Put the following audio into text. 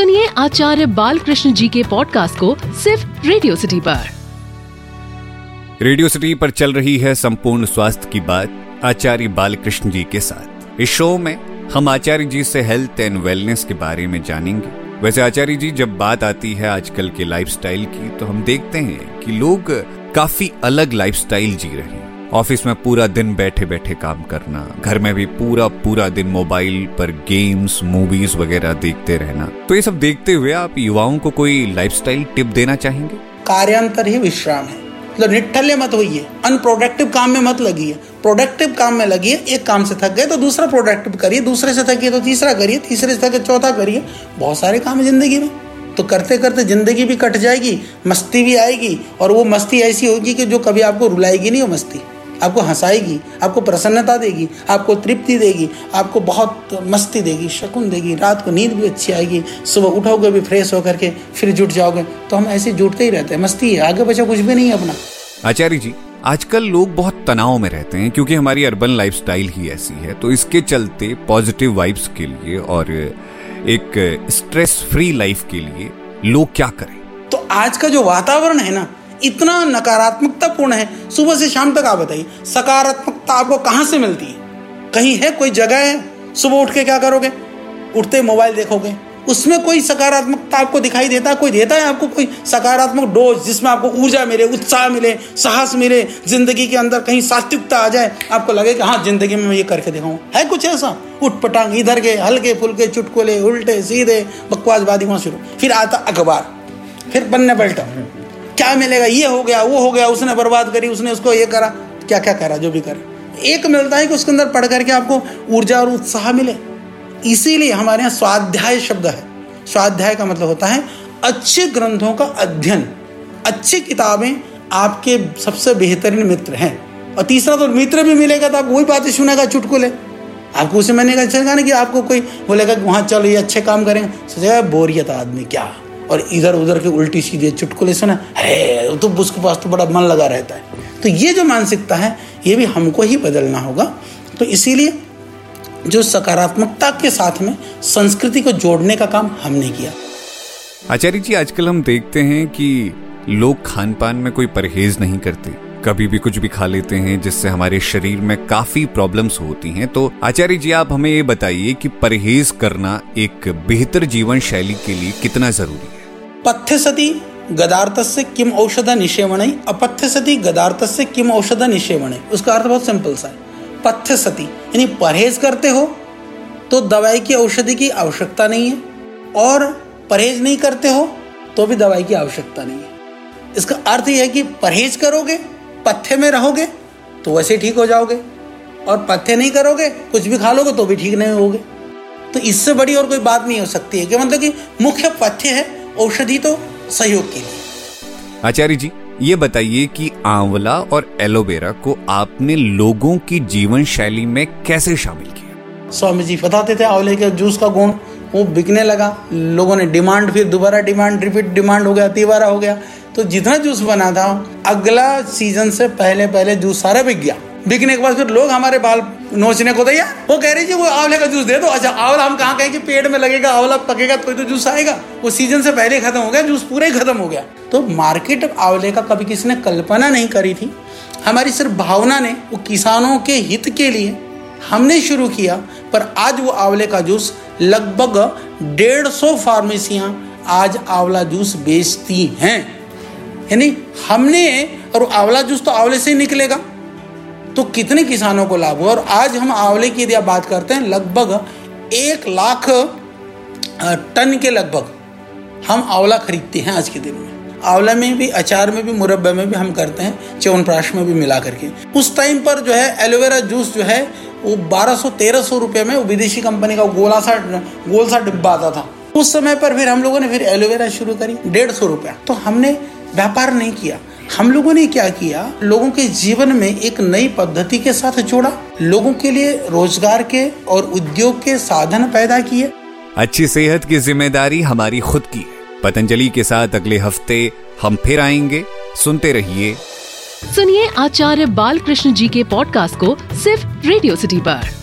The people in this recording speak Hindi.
सुनिए आचार्य बालकृष्ण जी के पॉडकास्ट को सिर्फ़ रेडियो सिटी पर। रेडियो सिटी पर चल रही है संपूर्ण स्वास्थ्य की बात आचार्य बालकृष्ण जी के साथ। इस शो में हम आचार्य जी से हेल्थ एंड वेलनेस के बारे में जानेंगे। वैसे आचार्य जी, जब बात आती है आजकल के लाइफस्टाइल की तो हम देखते हैं कि लोग काफ़ी अलग लाइफस्टाइल जी रहे हैं। ऑफ़िस में पूरा दिन बैठे बैठे काम करना, घर में भी पूरा पूरा दिन मोबाइल पर गेम्स मूवीज़ वगैरह देखते रहना। तो ये सब देखते हुए आप युवाओं को कोई लाइफस्टाइल टिप देना चाहेंगे? कार्यांतर ही विश्राम है। मतलब निठल्य मत होइए अनप्रोडक्टिव काम में मत लगिए। प्रोडक्टिव काम में लगिए, एक काम से थक गए तो दूसरा प्रोडक्टिव करिए, दूसरे से थकिए तो तीसरा करिए, तीसरे से थके चौथा करिए। बहुत सारे काम है ज़िंदगी में। तो करते करते ज़िंदगी भी कट जाएगी, मस्ती भी आएगी, और वो मस्ती ऐसी होगी कि जो कभी आपको रुलाएगी नहीं, वो मस्ती। आपको हंसाएगी आपको प्रसन्नता देगी आपको तृप्ति देगी आपको बहुत मस्ती देगी शकुन देगी रात को नींद भी अच्छी आएगी सुबह उठोगे भी फ्रेश होकर के फिर जुट जाओगे। तो हम ऐसे जुटते ही रहते हैं मस्ती है आगे बचा कुछ भी नहीं अपना। आचार्य जी आजकल लोग बहुत तनाव में रहते हैं क्योंकि हमारी अर्बन लाइफस्टाइल ही ऐसी है तो इसके चलते पॉजिटिव वाइब्स के लिए और एक स्ट्रेस फ्री लाइफ के लिए लोग क्या करें? तो आज का जो वातावरण है ना इतना नकारात्मकता पूर्ण है। सुबह से शाम तक आप बताइए, सकारात्मकता आपको कहाँ से मिलती है? कहीं है, कोई जगह है? सुबह उठ के क्या करोगे? उठते मोबाइल देखोगे। उसमें कोई सकारात्मकता आपको दिखाई देता है कोई देता है आपको कोई सकारात्मक डोज जिसमें आपको ऊर्जा मिले, उत्साह मिले, साहस मिले, ज़िंदगी के अंदर कहीं सात्विकता आ जाए, आपको लगे कि हाँ ज़िंदगी में मैं ये करके दिखाऊँ। है कुछ ऐसा? उठ पटांग इधर के, हल्के फुलके, चुटकुले, उल्टे, सीधे बकवासबादी वहाँ शुरू। फिर आता अखबार। फिर पन्ने पलटा। क्या मिलेगा? ये हो गया, वो हो गया, उसने बर्बाद करी, उसने उसको ये करा। क्या क्या करा? जो भी करा। एक मिलता है कि उसके अंदर पढ़ करके आपको ऊर्जा और उत्साह मिले। इसीलिए हमारे यहाँ स्वाध्याय शब्द है। स्वाध्याय का मतलब होता है अच्छे ग्रंथों का अध्ययन। अच्छी किताबें आपके सबसे बेहतरीन मित्र हैं। और तीसरा तो मित्र भी मिलेगा तो आप वही बातें सुनेगा, चुटकुले। आपको उसे मैंने कहा ना कि आपको कोई बोलेगा वहाँ चलो, ये अच्छे काम करेंगे। सोचेगा, बोरियत आदमी क्या। और इधर उधर के उल्टी सीधे चुटकुले सुना है तो उसके पास तो बड़ा मन लगा रहता है। तो ये जो मानसिकता है, ये भी हमको ही बदलना होगा। तो इसीलिए जो सकारात्मकता के साथ में संस्कृति को जोड़ने का काम हमने किया। आचार्य जी, आजकल हम देखते हैं कि लोग खान पान में कोई परहेज नहीं करते। कभी भी कुछ भी खा लेते हैं, जिससे हमारे शरीर में काफ़ी प्रॉब्लम्स होती हैं। तो आचार्य जी, आप हमें ये बताइए कि परहेज करना एक बेहतर जीवन शैली के लिए कितना ज़रूरी है? पथ्य सती गदार्थ से किम औषध निषेवण अपथ्य सती गदार्थ से किम औषध निषेवण उसका अर्थ बहुत सिंपल सा है। पथ्य सती यानी परहेज करते हो तो दवाई की औषधि की आवश्यकता नहीं है, और परहेज नहीं करते हो तो भी दवाई की आवश्यकता नहीं है। इसका अर्थ यह है कि परहेज करोगे, पथ्य में रहोगे तो वैसे ठीक हो जाओगे, और पथ्य नहीं करोगे, कुछ भी खा लोगे तो भी ठीक नहीं होगे। तो इससे बड़ी और कोई बात नहीं हो सकती है, कि मतलब कि मुख्य पथ्य है औषधि तो सहयोग के लिए। आचार्य जी ये बताइए कि आंवला और एलोवेरा को आपने लोगों की जीवन शैली में कैसे शामिल किया? स्वामी जी बताते थे आंवले के जूस का गुण वो बिकने लगा। लोगों ने डिमांड फिर दोबारा डिमांड रिपीट डिमांड हो गया तीबारा हो गया। तो जितना जूस बना था अगला सीज़न से पहले पहले जूस सारा बिक गया। बिकने के बाद फिर लोग हमारे बाल नोचने को तैयार। वो कह रही जी वो आंवले का जूस दे दो। अच्छा आंवला हम कहाँ कहें कि पेड़ में लगेगा, आंवला पकेगा तो तो जूस आएगा। वो सीज़न से पहले खत्म हो गया, जूस पूरा ही खत्म हो गया। तो मार्केट आंवले का कभी किसी ने कल्पना नहीं करी थी। हमारी सिर्फ़ भावना ने, वो किसानों के हित के लिए हमने शुरू किया, पर आज वो आंवले का जूस लगभग डेढ़ सौ फार्मेसियाँ आज आंवला जूस बेचती हैं। यानी हमने, और आंवला जूस तो आंवले से ही निकलेगा। तो कितने किसानों को लाभ हुआ? और आज हम आंवले की यदि बात करते हैं, लगभग एक लाख टन के लगभग हम आंवला खरीदते हैं आज के दिन में। आंवला में भी, अचार में भी, मुरब्बे में भी हम करते हैं, च्यवनप्राश में भी मिला करके। उस टाइम पर जो है, एलोवेरा जूस जो है, वो बारह सौ, तेरह सौ रुपये में विदेशी कंपनी का गोला सा, गोल सा डिब्बा आता था। उस समय पर फिर हम लोगों ने फिर एलोवेरा शुरू करी, डेढ़ सौ रुपया। तो हमने व्यापार नहीं किया। हम लोगों ने क्या किया? लोगों के जीवन में एक नई पद्धति के साथ जोड़ा। लोगों के लिए रोज़गार के और उद्योग के साधन पैदा किए। अच्छी सेहत की ज़िम्मेदारी हमारी खुद की है। पतंजलि के साथ अगले हफ़्ते हम फिर आएँगे। सुनते रहिए। सुनिए आचार्य बालकृष्ण जी के पॉडकास्ट को सिर्फ़ रेडियो सिटी पर।